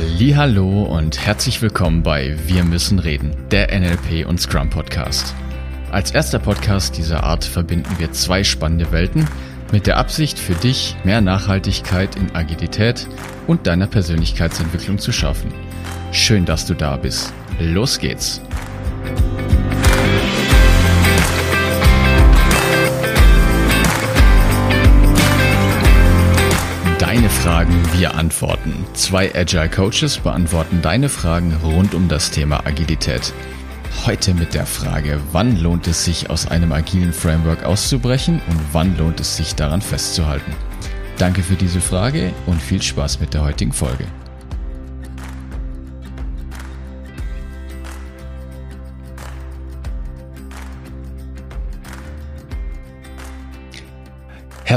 Hallo und herzlich willkommen bei Wir müssen reden, der NLP und Scrum Podcast. Als erster Podcast dieser Art verbinden wir zwei spannende Welten mit der Absicht für dich mehr Nachhaltigkeit in Agilität und deiner Persönlichkeitsentwicklung zu schaffen. Schön, dass du da bist. Los geht's. Fragen, wir antworten. Zwei Agile Coaches beantworten deine Fragen rund um das Thema Agilität. Heute mit der Frage, wann lohnt es sich aus einem agilen Framework auszubrechen und wann lohnt es sich daran festzuhalten? Danke für diese Frage und viel Spaß mit der heutigen Folge.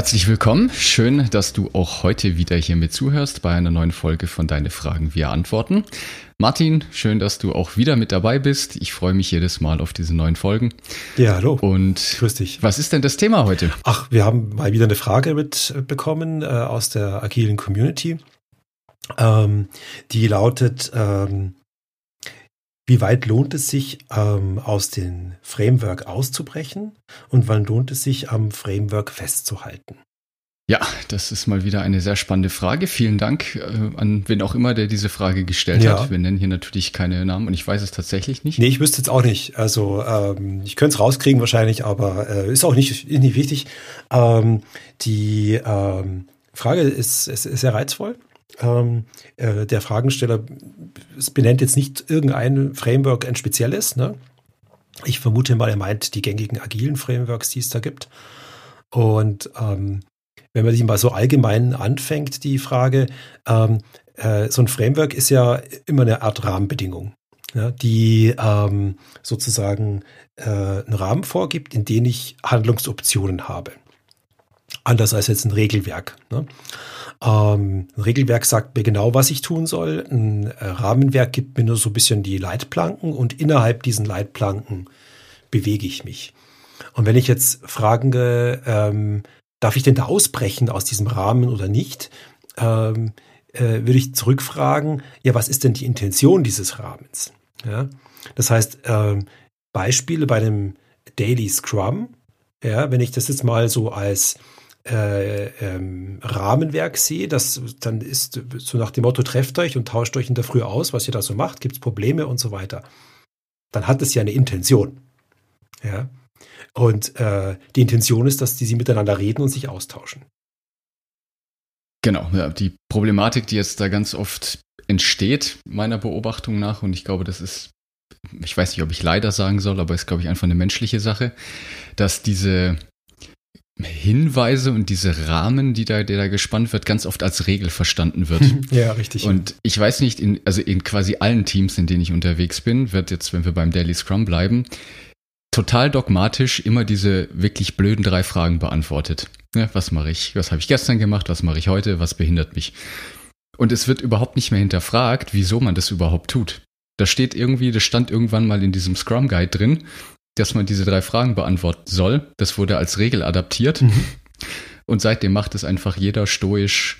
Herzlich willkommen. Schön, dass du auch heute wieder hier mit zuhörst bei einer neuen Folge von Deine Fragen, wir antworten. Martin, schön, dass du auch wieder mit dabei bist. Ich freue mich jedes Mal auf diese neuen Folgen. Ja, hallo. Und Grüß dich. Was ist denn das Thema heute? Ach, wir haben mal wieder eine Frage mitbekommen äh, aus der agilen Community. Ähm, die lautet, ähm, wie weit lohnt es sich, ähm, aus dem Framework auszubrechen und wann lohnt es sich, am Framework festzuhalten? Ja, das ist mal wieder eine sehr spannende Frage. Vielen Dank äh, an wen auch immer, der diese Frage gestellt ja. hat. Wir nennen hier natürlich keine Namen und ich weiß es tatsächlich nicht. Nee, ich wüsste jetzt auch nicht. Also ähm, ich könnte es rauskriegen wahrscheinlich, aber äh, ist auch nicht, nicht wichtig. Ähm, die ähm, Frage ist, ist, ist sehr reizvoll ähm, äh, der Fragensteller benennt jetzt nicht irgendein Framework, ein spezielles. Ne? Ich vermute mal, er meint die gängigen agilen Frameworks, die es da gibt. Und ähm, wenn man sich mal so allgemein anfängt, die Frage, ähm, äh, so ein Framework ist ja immer eine Art Rahmenbedingung, ja, die ähm, sozusagen äh, einen Rahmen vorgibt, in den ich Handlungsoptionen habe. Anders als jetzt ein Regelwerk. Ne? Ähm, ein Regelwerk sagt mir genau, was ich tun soll. Ein äh, Rahmenwerk gibt mir nur so ein bisschen die Leitplanken und innerhalb diesen Leitplanken bewege ich mich. Und wenn ich jetzt frage, ähm, darf ich denn da ausbrechen aus diesem Rahmen oder nicht, ähm, äh, würde ich zurückfragen, ja, was ist denn die Intention dieses Rahmens? Ja? Das heißt, ähm, Beispiele bei dem Daily Scrum, ja, wenn ich das jetzt mal so als äh, ähm, Rahmenwerk sehe, das dann ist so nach dem Motto, trefft euch und tauscht euch in der Früh aus, was ihr da so macht, gibt es Probleme und so weiter. Dann hat es ja eine Intention. Ja. Und äh, die Intention ist, dass die sie miteinander reden und sich austauschen. Genau, ja, die Problematik, die jetzt da ganz oft entsteht, meiner Beobachtung nach, und ich glaube, das ist, ich weiß nicht, ob ich leider sagen soll, aber ist, glaube ich, einfach eine menschliche Sache, dass diese Hinweise und diese Rahmen, die da, der da gespannt wird, ganz oft als Regel verstanden wird. Ja, richtig. Und ich weiß nicht, in, also in quasi allen Teams, in denen ich unterwegs bin, wird jetzt, wenn wir beim Daily Scrum bleiben, total dogmatisch immer diese wirklich blöden drei Fragen beantwortet. Ja, was mache ich? Was habe ich gestern gemacht? Was mache ich heute? Was behindert mich? Und es wird überhaupt nicht mehr hinterfragt, wieso man das überhaupt tut. Da steht irgendwie, das stand irgendwann mal in diesem Scrum Guide drin dass man diese drei Fragen beantworten soll. Das wurde als Regel adaptiert. Mhm. Und seitdem macht es einfach jeder stoisch,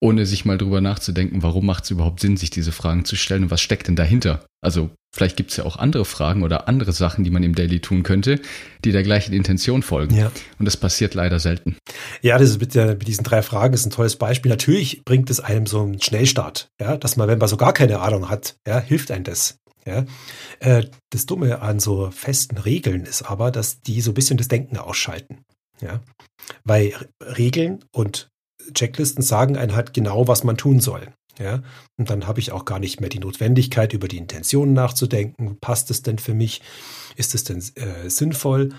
ohne sich mal drüber nachzudenken, warum macht es überhaupt Sinn, sich diese Fragen zu stellen und was steckt denn dahinter? Also vielleicht gibt es ja auch andere Fragen oder andere Sachen, die man im Daily tun könnte, die der gleichen Intention folgen. Ja. Und das passiert leider selten. Ja, das ist mit, der, mit diesen drei Fragen ist ein tolles Beispiel. Natürlich bringt es einem so einen Schnellstart, ja, dass man, wenn man so gar keine Ahnung hat, ja, hilft einem das. Ja? Äh, das Dumme an so festen Regeln ist aber, dass die so ein bisschen das Denken ausschalten. Ja? Weil Regeln und Checklisten sagen einem halt genau, was man tun soll. Ja? Und dann habe ich auch gar nicht mehr die Notwendigkeit, über die Intentionen nachzudenken. Passt es denn für mich? Ist es denn äh, sinnvoll?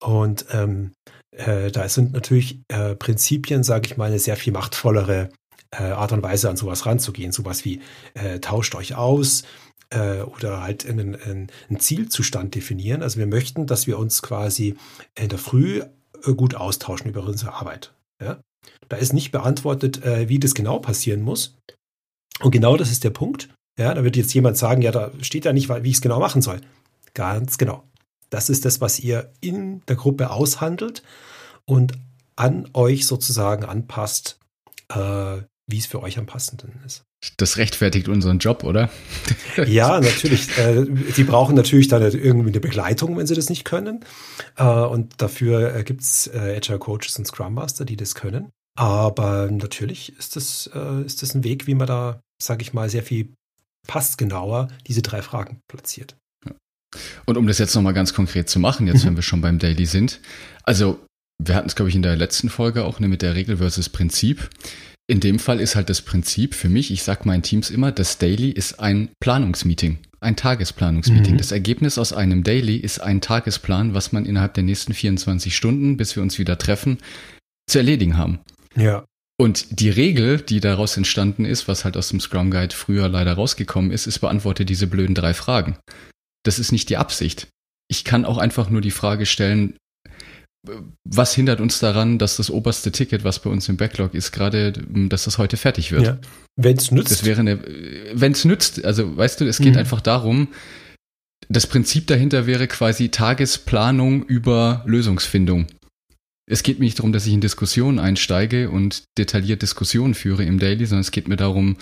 Und ähm, äh, da sind natürlich äh, Prinzipien, sage ich mal, eine sehr viel machtvollere äh, Art und Weise an sowas ranzugehen. Sowas wie äh, tauscht euch aus, äh, oder halt einen, einen, Zielzustand definieren. Also wir möchten, dass wir uns quasi in der Früh äh, gut austauschen über unsere Arbeit. Ja? Da ist nicht beantwortet, äh, wie das genau passieren muss. Und genau das ist der Punkt. Ja, da wird jetzt jemand sagen, ja, da steht ja nicht, wie ich es genau machen soll. Ganz genau. Das ist das, was ihr in der Gruppe aushandelt und an euch sozusagen anpasst, wie es für euch am passenden ist. Das rechtfertigt unseren Job, oder? ja, natürlich. Äh, sie brauchen natürlich dann irgendwie eine Begleitung, wenn sie das nicht können. Äh, und dafür äh, gibt es Agile Coaches und Scrum Master, die das können. Aber natürlich ist das, ist das ein Weg, wie man da, sage ich mal, sehr viel passgenauer diese drei Fragen platziert. Und um das jetzt nochmal ganz konkret zu machen, jetzt mhm. wenn wir schon beim Daily sind, also wir hatten es, glaube ich, in der letzten Folge auch ne, mit der Regel versus Prinzip. In dem Fall ist halt das Prinzip für mich, ich sage meinen Teams immer, das Daily ist ein Planungsmeeting, ein Tagesplanungsmeeting. Mhm. Das Ergebnis aus einem Daily ist ein Tagesplan, was man innerhalb der nächsten 24 Stunden, bis wir uns wieder treffen, zu erledigen haben. Ja. Und die Regel, die daraus entstanden ist, was halt aus dem Scrum Guide früher leider rausgekommen ist, ist beantworte diese blöden drei Fragen. Das ist nicht die Absicht. Ich kann auch einfach nur die Frage stellen, was hindert uns daran, dass das oberste Ticket, was bei uns im Backlog ist, gerade, dass das heute fertig wird? Ja. Wenn es nützt. Das wäre eine, wenn es nützt, also weißt du, es geht mhm. einfach darum, das Prinzip dahinter wäre quasi Tagesplanung über Lösungsfindung. Es geht mir nicht darum, dass ich in Diskussionen einsteige und detailliert Diskussionen führe im Daily, sondern es geht mir darum,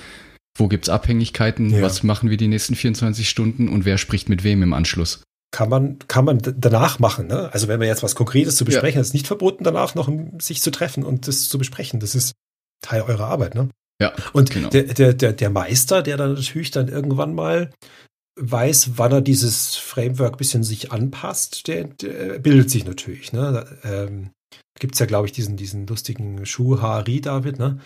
wo gibt's Abhängigkeiten, ja. was machen wir die nächsten 24 Stunden und wer spricht mit wem im Anschluss kann man, kann man danach machen. Ne? Also wenn wir jetzt was Konkretes zu besprechen, ja. ist nicht verboten, danach noch sich zu treffen und das zu besprechen. Das ist Teil eurer Arbeit. Ne? Ja, und genau. der, der, der, der Meister, der dann natürlich dann irgendwann mal weiß, wann er dieses Framework bisschen sich anpasst, der, der bildet sich natürlich. Ne? Ähm, Gibt es ja, glaube ich, diesen, diesen lustigen Schuhari, David, ne?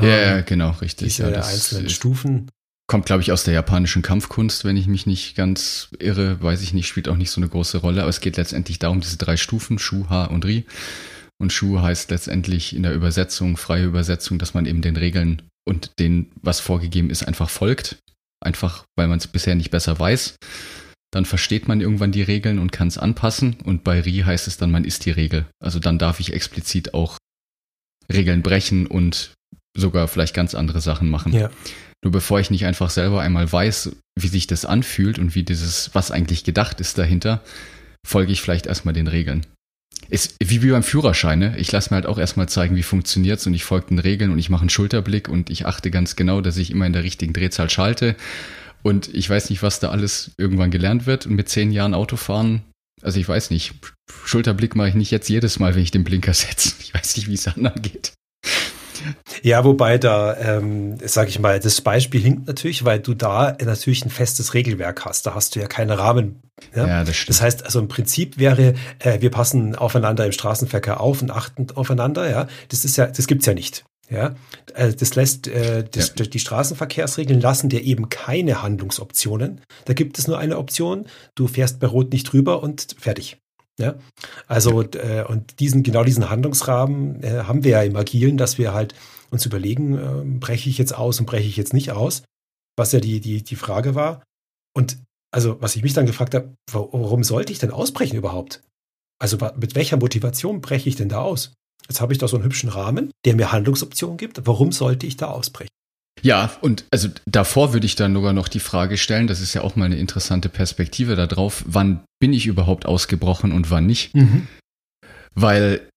Ja, ähm, ja, genau, richtig. Diese ja, einzelnen Stufen. Kommt, glaube ich, aus der japanischen Kampfkunst, wenn ich mich nicht ganz irre, weiß ich nicht, spielt auch nicht so eine große Rolle, aber es geht letztendlich darum, diese drei Stufen, Shu, Ha und Ri. Und Shu heißt letztendlich in der Übersetzung, freie Übersetzung, dass man eben den Regeln und den, was vorgegeben ist, einfach folgt. Einfach, weil man es bisher nicht besser weiß. Dann versteht man irgendwann die Regeln und kann es anpassen. Und bei Ri heißt es dann, man ist die Regel. Also dann darf ich explizit auch Regeln brechen und sogar vielleicht ganz andere Sachen machen. Ja. Nur bevor ich nicht einfach selber einmal weiß, wie sich das anfühlt und wie dieses, was eigentlich gedacht ist dahinter, folge ich vielleicht erstmal den Regeln. Ist wie, beim Führerschein, ne? Ich lasse mir halt auch erstmal zeigen, wie funktioniert's und ich folge den Regeln und ich mache einen Schulterblick und ich achte ganz genau, dass ich immer in der richtigen Drehzahl schalte. Und ich weiß nicht, was da alles irgendwann gelernt wird. Und mit zehn Jahren Autofahren, also ich weiß nicht, Schulterblick mache ich nicht jetzt jedes Mal, wenn ich den Blinker setze. Ich weiß nicht, wie es anderen geht. Ja, wobei da, ähm, sag ich mal, das Beispiel hinkt natürlich, weil du da natürlich ein festes Regelwerk hast. Da hast du ja keine Rahmen. Ja, ja das stimmt. Das heißt, also im Prinzip wäre, äh, wir passen aufeinander im Straßenverkehr auf und achten aufeinander. Ja, das ist ja, das gibt's ja nicht. Ja, äh, das lässt äh, das, ja. die Straßenverkehrsregeln lassen dir eben keine Handlungsoptionen. Da gibt es nur eine Option. Du fährst bei Rot nicht drüber und fertig. Ja, also äh, und diesen genau diesen Handlungsrahmen äh, haben wir ja im Agilen, dass wir halt uns überlegen, äh, breche ich jetzt aus und breche ich jetzt nicht aus, was ja die die die Frage war. Und also was ich mich dann gefragt habe, warum sollte ich denn ausbrechen überhaupt? Also mit welcher Motivation breche ich denn da aus? Jetzt habe ich da so einen hübschen Rahmen, der mir Handlungsoptionen gibt. Warum sollte ich da ausbrechen? Ja, und also davor würde ich dann sogar noch die Frage stellen, das ist ja auch mal eine interessante Perspektive darauf, wann bin ich überhaupt ausgebrochen und wann nicht? Mhm. Weil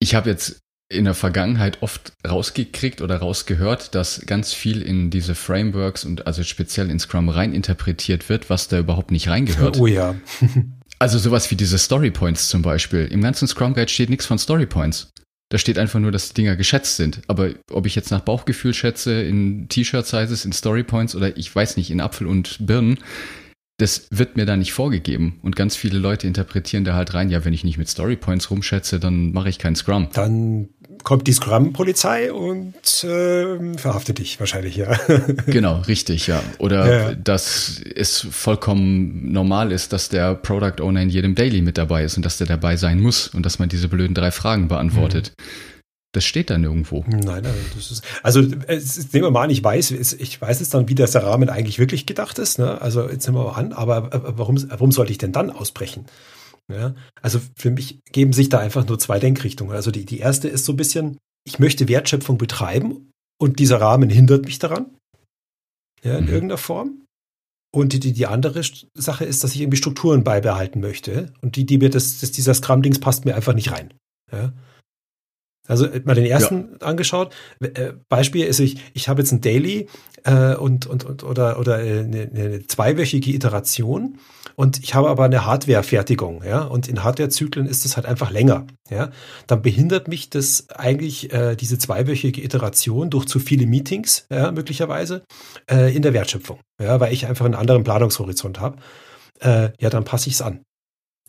ich habe jetzt in der Vergangenheit oft rausgekriegt oder rausgehört, dass ganz viel in diese Frameworks und also speziell in Scrum rein interpretiert wird, was da überhaupt nicht reingehört. Oh ja. also sowas wie diese Story Points zum Beispiel. Im ganzen Scrum Guide steht nichts von Story Points. Da steht einfach nur, dass die Dinger geschätzt sind. Aber ob ich jetzt nach Bauchgefühl schätze, in T-Shirt-Sizes, in Story-Points oder ich weiß nicht, in Apfel und Birnen, das wird mir da nicht vorgegeben. Und ganz viele Leute interpretieren da halt rein, ja, wenn ich nicht mit Storypoints rumschätze, dann mache ich keinen Scrum. Dann kommt die Scrum-Polizei und äh, verhaftet dich wahrscheinlich, ja. genau, richtig, ja. Oder ja. dass es vollkommen normal ist, dass der Product Owner in jedem Daily mit dabei ist und dass der dabei sein muss und dass man diese blöden drei Fragen beantwortet. Mhm. Das steht da nirgendwo. Nein, nein, das ist, also es, nehmen wir mal an, ich weiß, ich weiß jetzt dann, wie der Rahmen eigentlich wirklich gedacht ist. Ne? Also jetzt nehmen wir mal an, aber warum, warum sollte ich denn dann ausbrechen? Ja? Also für mich geben sich da einfach nur zwei Denkrichtungen. Also die, die erste ist so ein bisschen, ich möchte Wertschöpfung betreiben und dieser Rahmen hindert mich daran. Ja, in mhm. irgendeiner Form. Und die, die andere Sache ist, dass ich irgendwie Strukturen beibehalten möchte. Und die, die mir das, das dieser Scrum-Dings passt mir einfach nicht rein. Ja? Also äh, mal den ersten ja. angeschaut. Äh, Beispiel ist, ich, ich habe jetzt ein Daily äh, und, und, und oder, oder eine, eine zweiwöchige Iteration und ich habe aber eine Hardware-Fertigung, ja, und in Hardware-Zyklen ist das halt einfach länger, ja, dann behindert mich das eigentlich äh, diese zweiwöchige Iteration durch zu viele Meetings, ja, möglicherweise, äh, in der Wertschöpfung, ja, weil ich einfach einen anderen Planungshorizont habe. Äh, ja, dann passe ich es an.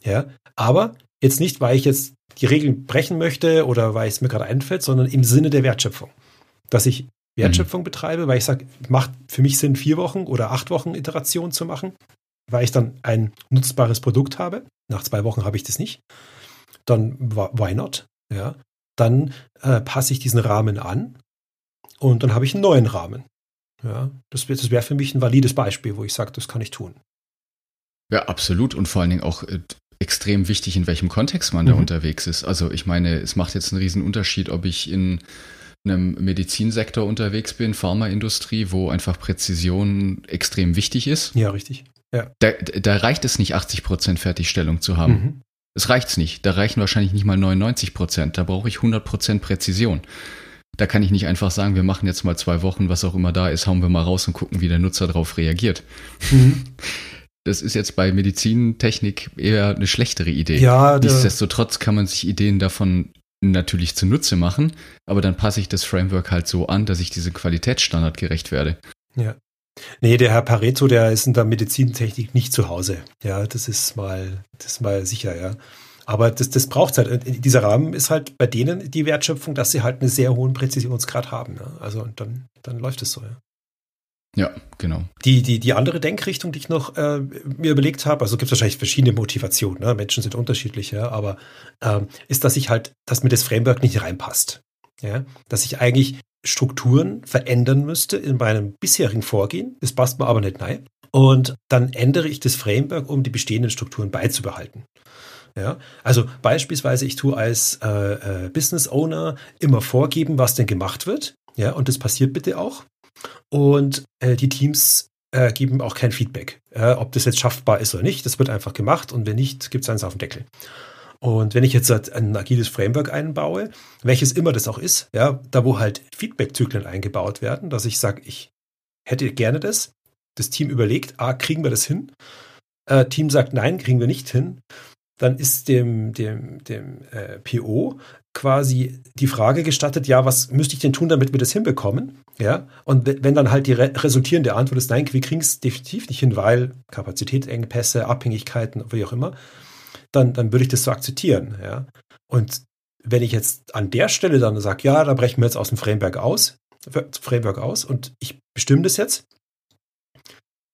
Ja, aber jetzt nicht, weil ich jetzt die Regeln brechen möchte oder weil es mir gerade einfällt, sondern im Sinne der Wertschöpfung. Dass ich Wertschöpfung mhm. betreibe, weil ich sage, macht für mich Sinn, vier Wochen oder acht Wochen Iteration zu machen, weil ich dann ein nutzbares Produkt habe. Nach zwei Wochen habe ich das nicht. Dann why not? Ja, dann äh, passe ich diesen Rahmen an und dann habe ich einen neuen Rahmen. Ja, das, das wäre für mich ein valides Beispiel, wo ich sage, das kann ich tun. Ja, absolut. Und vor allen Dingen auch äh, extrem wichtig, in welchem Kontext man mhm. da unterwegs ist. Also ich meine, es macht jetzt einen riesen Unterschied, ob ich in einem Medizinsektor unterwegs bin, Pharmaindustrie, wo einfach Präzision extrem wichtig ist. Ja, richtig. Ja. Da, da reicht es nicht, 80 Prozent Fertigstellung zu haben. Mhm. Es reicht's nicht. Da reichen wahrscheinlich nicht mal 99 Prozent. Da brauche ich 100 Prozent Präzision. Da kann ich nicht einfach sagen, wir machen jetzt mal zwei Wochen, was auch immer da ist, hauen wir mal raus und gucken, wie der Nutzer darauf reagiert. Mhm. Das ist jetzt bei Medizintechnik eher eine schlechtere Idee. Ja, Nichtsdestotrotz kann man sich Ideen davon natürlich zunutze machen, aber dann passe ich das Framework halt so an, dass ich diesem Qualitätsstandard gerecht werde. Ja. Nee, der Herr Pareto, der ist in der Medizintechnik nicht zu Hause. Ja, das ist mal, das ist mal sicher, ja. Aber das, das braucht halt. Dieser Rahmen ist halt bei denen die Wertschöpfung, dass sie halt einen sehr hohen Präzisionsgrad haben. Ne? Also dann, dann läuft es so, ja. Ja, genau. Die, die, die andere Denkrichtung, die ich noch äh, mir überlegt habe, also gibt es wahrscheinlich verschiedene Motivationen, ne? Menschen sind unterschiedlich, ja, aber ähm, ist, dass ich halt, dass mir das Framework nicht reinpasst. Ja? Dass ich eigentlich Strukturen verändern müsste in meinem bisherigen Vorgehen. Das passt mir aber nicht nein. Und dann ändere ich das Framework, um die bestehenden Strukturen beizubehalten. Ja, also beispielsweise, ich tue als äh, äh, Business Owner immer vorgeben, was denn gemacht wird. Ja, und das passiert bitte auch. Und äh, die Teams äh, geben auch kein Feedback, ob das jetzt schaffbar ist oder nicht. Das wird einfach gemacht und wenn nicht, gibt es eins auf den Deckel. Und wenn ich jetzt halt ein agiles Framework einbaue, welches immer das auch ist, ja, da wo halt Feedback-Zyklen eingebaut werden, dass ich sage, ich hätte gerne das, das Team überlegt, ah, kriegen wir das hin? Äh, Team sagt, nein, kriegen wir nicht hin. Dann ist dem, dem, dem äh, PO quasi die Frage gestattet, ja, was müsste ich denn tun, damit wir das hinbekommen? Ja, und wenn dann halt die re resultierende Antwort ist, nein, wir kriegen es definitiv nicht hin, weil Kapazitätsengpässe, Abhängigkeiten, wie auch immer, dann, dann würde ich das so akzeptieren. Ja, und wenn ich jetzt an der Stelle dann sage, ja, da brechen wir jetzt aus dem Framework aus, Framework aus und ich bestimme das jetzt,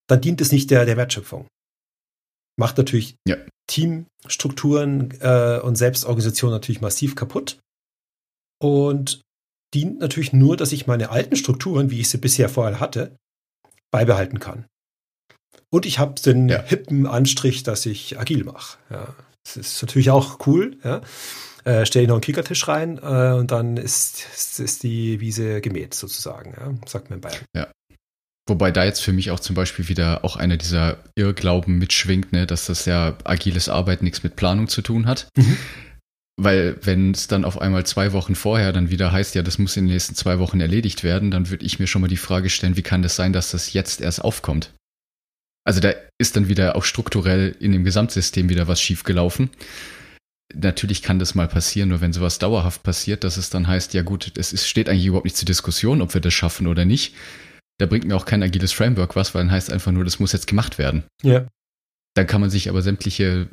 dann dient es nicht der, der Wertschöpfung. Macht natürlich ja. Teamstrukturen äh, und Selbstorganisation natürlich massiv kaputt. Und dient natürlich nur, dass ich meine alten Strukturen, wie ich sie bisher vorher hatte, beibehalten kann. Und ich habe den ja. hippen Anstrich, dass ich agil mache. Ja, das ist natürlich auch cool. Ja. Äh, stell ich noch einen Kickertisch rein äh, und dann ist, ist, ist, die Wiese gemäht sozusagen, ja, sagt man in Bayern. Ja. Wobei da jetzt für mich auch zum Beispiel wieder auch einer dieser Irrglauben mitschwingt, ne, dass das ja agiles Arbeiten nichts mit Planung zu tun hat. Mhm. Weil wenn es dann auf einmal zwei Wochen vorher dann wieder heißt, ja, das muss in den nächsten zwei Wochen erledigt werden, dann würde ich mir schon mal die Frage stellen, wie kann das sein, dass das jetzt erst aufkommt? Also da ist dann wieder auch strukturell in dem Gesamtsystem wieder was schiefgelaufen. Natürlich kann das mal passieren, nur wenn sowas dauerhaft passiert, dass es dann heißt, ja gut, es ist, steht eigentlich überhaupt nicht zur Diskussion, ob wir das schaffen oder nicht da bringt mir auch kein agiles Framework was, weil dann heißt einfach nur, das muss jetzt gemacht werden. Ja. Dann kann man sich aber sämtliche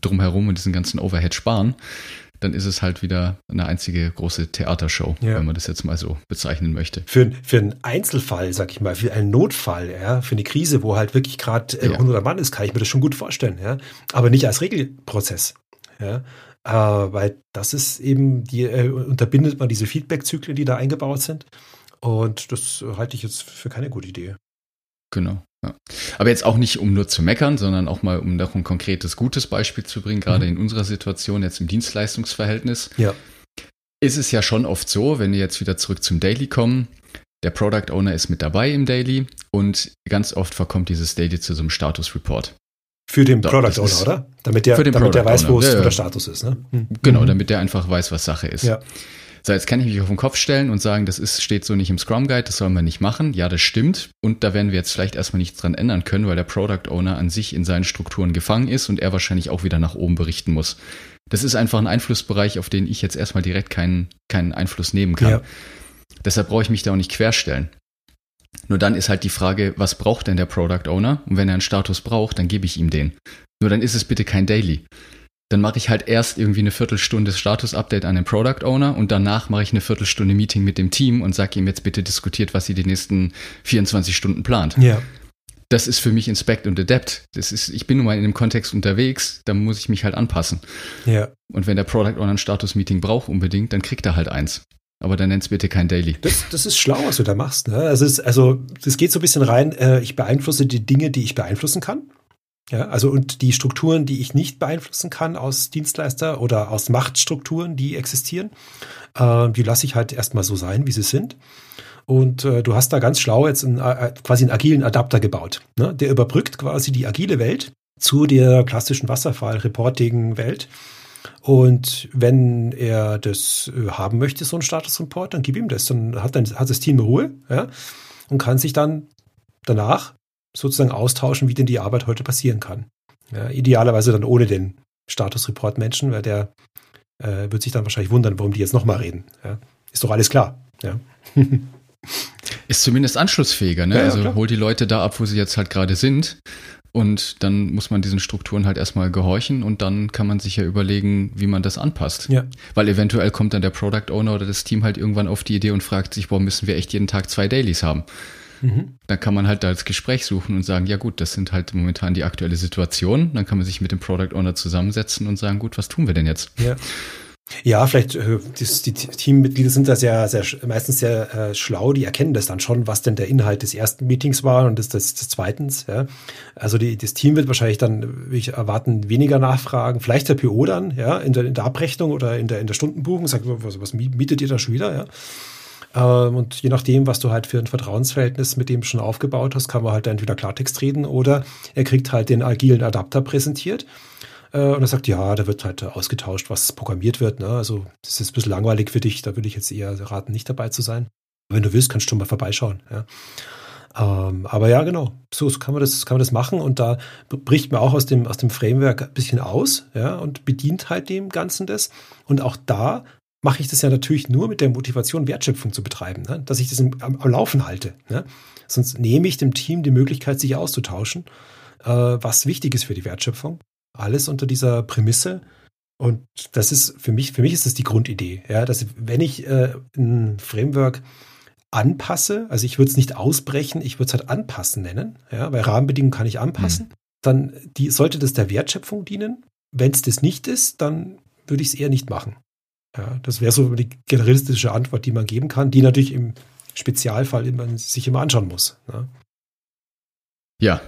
drumherum und diesen ganzen Overhead sparen. Dann ist es halt wieder eine einzige große Theatershow, ja. wenn man das jetzt mal so bezeichnen möchte. Für, für einen Einzelfall, sag ich mal, für einen Notfall, ja, für eine Krise, wo halt wirklich gerade äh, ja. 100 Mann ist, kann ich mir das schon gut vorstellen, ja. Aber nicht als Regelprozess, ja. Äh, weil das ist eben, die, äh, unterbindet man diese Feedback-Zyklen, die da eingebaut sind. Und das halte ich jetzt für keine gute Idee. Genau. Ja. Aber jetzt auch nicht, um nur zu meckern, sondern auch mal, um noch ein konkretes, gutes Beispiel zu bringen, gerade mhm. in unserer Situation jetzt im Dienstleistungsverhältnis. Ja. Ist es ja schon oft so, wenn wir jetzt wieder zurück zum Daily kommen, der Product Owner ist mit dabei im Daily und ganz oft verkommt dieses Daily zu so einem Status Report. Für den Product Owner, oder? Damit der, damit der weiß, wo, ja, der Status ist. Ne? Mhm. Genau, mhm. damit der einfach weiß, was Sache ist. Ja. So, jetzt kann ich mich auf den Kopf stellen und sagen, das ist, steht so nicht im Scrum Guide, das soll man nicht machen. Ja, das stimmt. Und da werden wir jetzt vielleicht erstmal nichts dran ändern können, weil der Product Owner an sich in seinen Strukturen gefangen ist und er wahrscheinlich auch wieder nach oben berichten muss. Das ist einfach ein Einflussbereich, auf den ich jetzt erstmal direkt keinen, keinen Einfluss nehmen kann. Ja. Deshalb brauche ich mich da auch nicht querstellen. Nur dann ist halt die Frage, was braucht denn der Product Owner? Und wenn er einen Status braucht, dann gebe ich ihm den. Nur dann ist es bitte kein Daily. Dann mache ich halt erst irgendwie eine Viertelstunde Status-Update an den Product Owner und danach mache ich eine Viertelstunde Meeting mit dem Team und sage ihm jetzt bitte diskutiert, was sie die nächsten 24 Stunden plant. Ja. Das ist für mich Inspect und Adapt. Das ist, ich bin nun mal in dem Kontext unterwegs, da muss ich mich halt anpassen. Ja. Und wenn der Product Owner ein Status-Meeting braucht unbedingt, dann kriegt er halt eins. Aber dann nenn's bitte kein Daily. Das, das ist schlau, was du da machst. Ne? Also, es, also, das geht so ein bisschen rein, äh, ich beeinflusse die Dinge, die ich beeinflussen kann. Ja, also und die Strukturen, die ich nicht beeinflussen kann aus Dienstleister oder aus Machtstrukturen, die existieren, äh, die lasse ich halt erstmal so sein, wie sie sind. Und äh, du hast da ganz schlau jetzt einen, äh, quasi einen agilen Adapter gebaut. Ne? Der überbrückt quasi die agile Welt zu der klassischen Wasserfall-Reporting-Welt. Und wenn er das äh, haben möchte, so einen Status-Report, dann gib ihm das. Dann hat, dann hat das Team Ruhe ja? und kann sich dann danach sozusagen austauschen, wie denn die Arbeit heute passieren kann. Ja, idealerweise dann ohne den Status-Report-Menschen, weil der äh, wird sich dann wahrscheinlich wundern, warum die jetzt nochmal reden. Ja, ist doch alles klar. Ja. ist zumindest anschlussfähiger, ne? Ja, also klar. hol die Leute da ab, wo sie jetzt halt gerade sind. Und dann muss man diesen Strukturen halt erstmal gehorchen und dann kann man sich ja überlegen, wie man das anpasst. Ja. Weil eventuell kommt dann der Product Owner oder das Team halt irgendwann auf die Idee und fragt sich, warum müssen wir echt jeden Tag zwei Dailies haben? Mhm. Dann kann man halt da das Gespräch suchen und sagen, ja gut, das sind halt momentan die aktuelle Situation. Dann kann man sich mit dem Product Owner zusammensetzen und sagen, gut, was tun wir denn jetzt? Ja. Ja, vielleicht äh, die Teammitglieder sind da sehr, sehr meistens sehr äh, schlau. Die erkennen das dann schon, was denn der Inhalt des ersten Meetings war und des, des, des zweitens. Ja. Also die, das Team wird wahrscheinlich dann, wie ich erwarten, weniger nachfragen. Vielleicht der PO dann, ja, in der, in der Abrechnung oder in der in der Stundenbuchung sagt, was, was mietet ihr da schon wieder, ja? Ähm, und je nachdem, was du halt für ein Vertrauensverhältnis mit dem schon aufgebaut hast, kann man halt entweder Klartext reden oder er kriegt halt den agilen Adapter präsentiert. Äh, und er sagt, ja, da wird halt ausgetauscht, was programmiert wird. Ne? Also das ist ein bisschen langweilig für dich, da würde ich jetzt eher raten, nicht dabei zu sein. Wenn du willst, kannst du mal vorbeischauen. Ja. Ähm, aber ja, genau, so, so, kann man das, kann man das machen und da bricht man auch aus dem, aus dem Framework ein bisschen aus, ja, und bedient halt dem Ganzen das. Und auch da mache ich das ja natürlich nur mit der Motivation, Wertschöpfung zu betreiben, ne? dass ich das am, am, Laufen halte. Ne? Sonst nehme ich dem Team die Möglichkeit, sich auszutauschen, äh, was wichtig ist für die Wertschöpfung. Alles unter dieser Prämisse. Und das ist für mich, für mich ist das die Grundidee, ja, dass wenn ich äh, ein Framework anpasse, also ich würde es nicht ausbrechen, ich würde es halt anpassen nennen, ja, weil Rahmenbedingungen kann ich anpassen, mhm. dann die, sollte das der Wertschöpfung dienen. Wenn es das nicht ist, dann würde ich es eher nicht machen. Ja, das wäre so die generalistische Antwort, die man geben kann, die natürlich im Spezialfall man sich immer anschauen muss. Ne? Ja,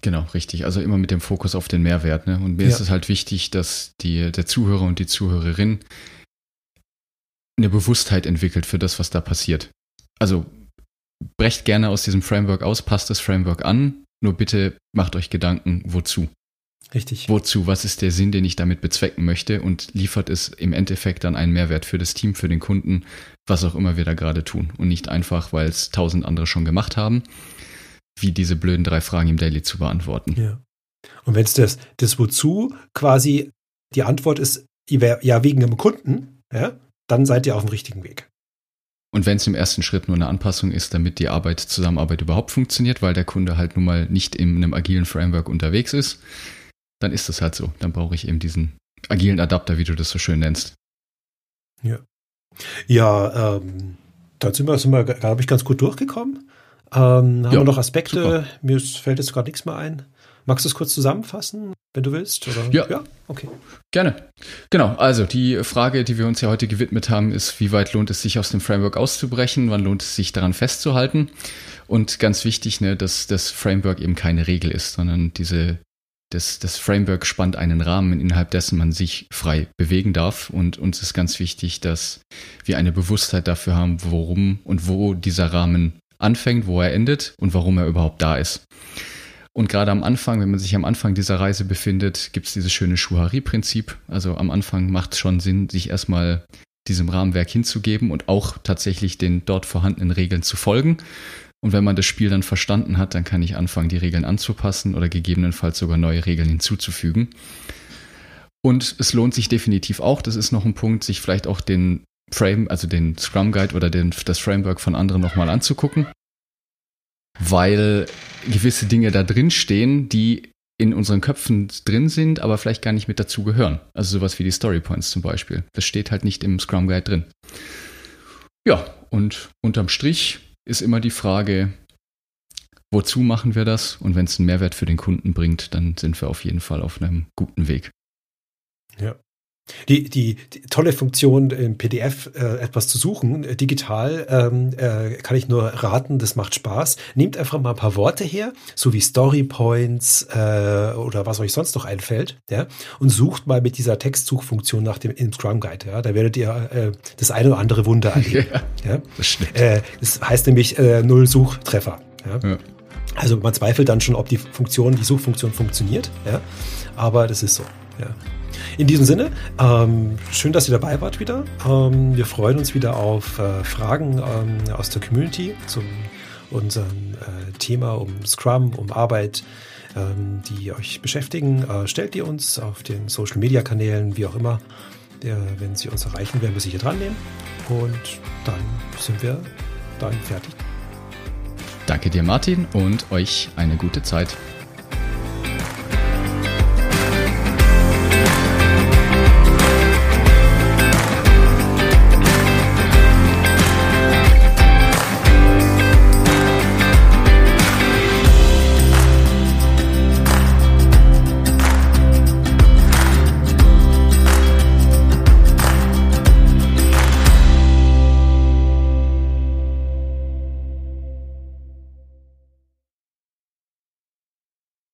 genau, richtig. Also immer mit dem Fokus auf den Mehrwert. Ne? Und mir ja. ist es halt wichtig, dass die, der Zuhörer und die Zuhörerin eine Bewusstheit entwickelt für das, was da passiert. Also brecht gerne aus diesem Framework aus, passt das Framework an, nur bitte macht euch Gedanken, wozu. Richtig. Wozu? Was ist der Sinn, den ich damit bezwecken möchte? Und liefert es im Endeffekt dann einen Mehrwert für das Team, für den Kunden, was auch immer wir da gerade tun. Und nicht einfach, weil es tausend andere schon gemacht haben, wie diese blöden drei Fragen im Daily zu beantworten. Ja. Und wenn es das, das Wozu quasi die Antwort ist, ja, wegen dem Kunden, ja, dann seid ihr auf dem richtigen Weg. Und wenn es im ersten Schritt nur eine Anpassung ist, damit die Arbeit, Zusammenarbeit überhaupt funktioniert, weil der Kunde halt nun mal nicht in einem agilen Framework unterwegs ist, dann ist es halt so. Dann brauche ich eben diesen agilen Adapter, wie du das so schön nennst. Ja. Ja, ähm, da sind wir, sind wir glaube ich, ganz gut durchgekommen. Ähm, haben ja, wir noch Aspekte? Super. Mir fällt jetzt gerade nichts mehr ein. Magst du es kurz zusammenfassen, wenn du willst? Oder? Ja. ja, okay. Gerne. Genau, also die Frage, die wir uns ja heute gewidmet haben, ist, wie weit lohnt es sich aus dem Framework auszubrechen? Wann lohnt es sich daran festzuhalten? Und ganz wichtig, ne, dass das Framework eben keine Regel ist, sondern diese das, das Framework spannt einen Rahmen, innerhalb dessen man sich frei bewegen darf. Und uns ist ganz wichtig, dass wir eine Bewusstheit dafür haben, worum und wo dieser Rahmen anfängt, wo er endet und warum er überhaupt da ist. Und gerade am Anfang, wenn man sich am Anfang dieser Reise befindet, gibt es dieses schöne Schuhari-Prinzip. Also am Anfang macht es schon Sinn, sich erstmal diesem Rahmenwerk hinzugeben und auch tatsächlich den dort vorhandenen Regeln zu folgen. Und wenn man das Spiel dann verstanden hat, dann kann ich anfangen, die Regeln anzupassen oder gegebenenfalls sogar neue Regeln hinzuzufügen. Und es lohnt sich definitiv auch, das ist noch ein Punkt, sich vielleicht auch den Frame, also den Scrum Guide oder den, das Framework von anderen nochmal anzugucken, weil gewisse Dinge da drin stehen, die in unseren Köpfen drin sind, aber vielleicht gar nicht mit dazu gehören. Also sowas wie die Story Points zum Beispiel. Das steht halt nicht im Scrum Guide drin. Ja, und unterm Strich ist immer die Frage, wozu machen wir das? Und wenn es einen Mehrwert für den Kunden bringt, dann sind wir auf jeden Fall auf einem guten Weg. Ja. Die, die, die, tolle Funktion im PDF äh, etwas zu suchen, äh, digital, ähm, äh, kann ich nur raten, das macht Spaß. Nehmt einfach mal ein paar Worte her, so wie Story Points äh, oder was euch sonst noch einfällt, ja, und sucht mal mit dieser Textsuchfunktion nach dem im Scrum Guide. Ja, da werdet ihr äh, das eine oder andere Wunder erleben. ja, ja. Das, äh, das heißt nämlich äh, null Suchtreffer. Ja. ja. Also man zweifelt dann schon, ob die Funktion, die Suchfunktion funktioniert, ja, aber das ist so. Ja. In diesem Sinne, ähm, schön, dass ihr dabei wart wieder. Ähm, wir freuen uns wieder auf äh, Fragen ähm, aus der Community zum unserem äh, Thema um Scrum, um Arbeit, ähm, die euch beschäftigen. Äh, stellt ihr uns auf den Social Media Kanälen, wie auch immer. Wenn sie uns erreichen, werden wir sie hier dran nehmen. Und dann sind wir dann fertig. Danke dir, Martin, und euch eine gute Zeit.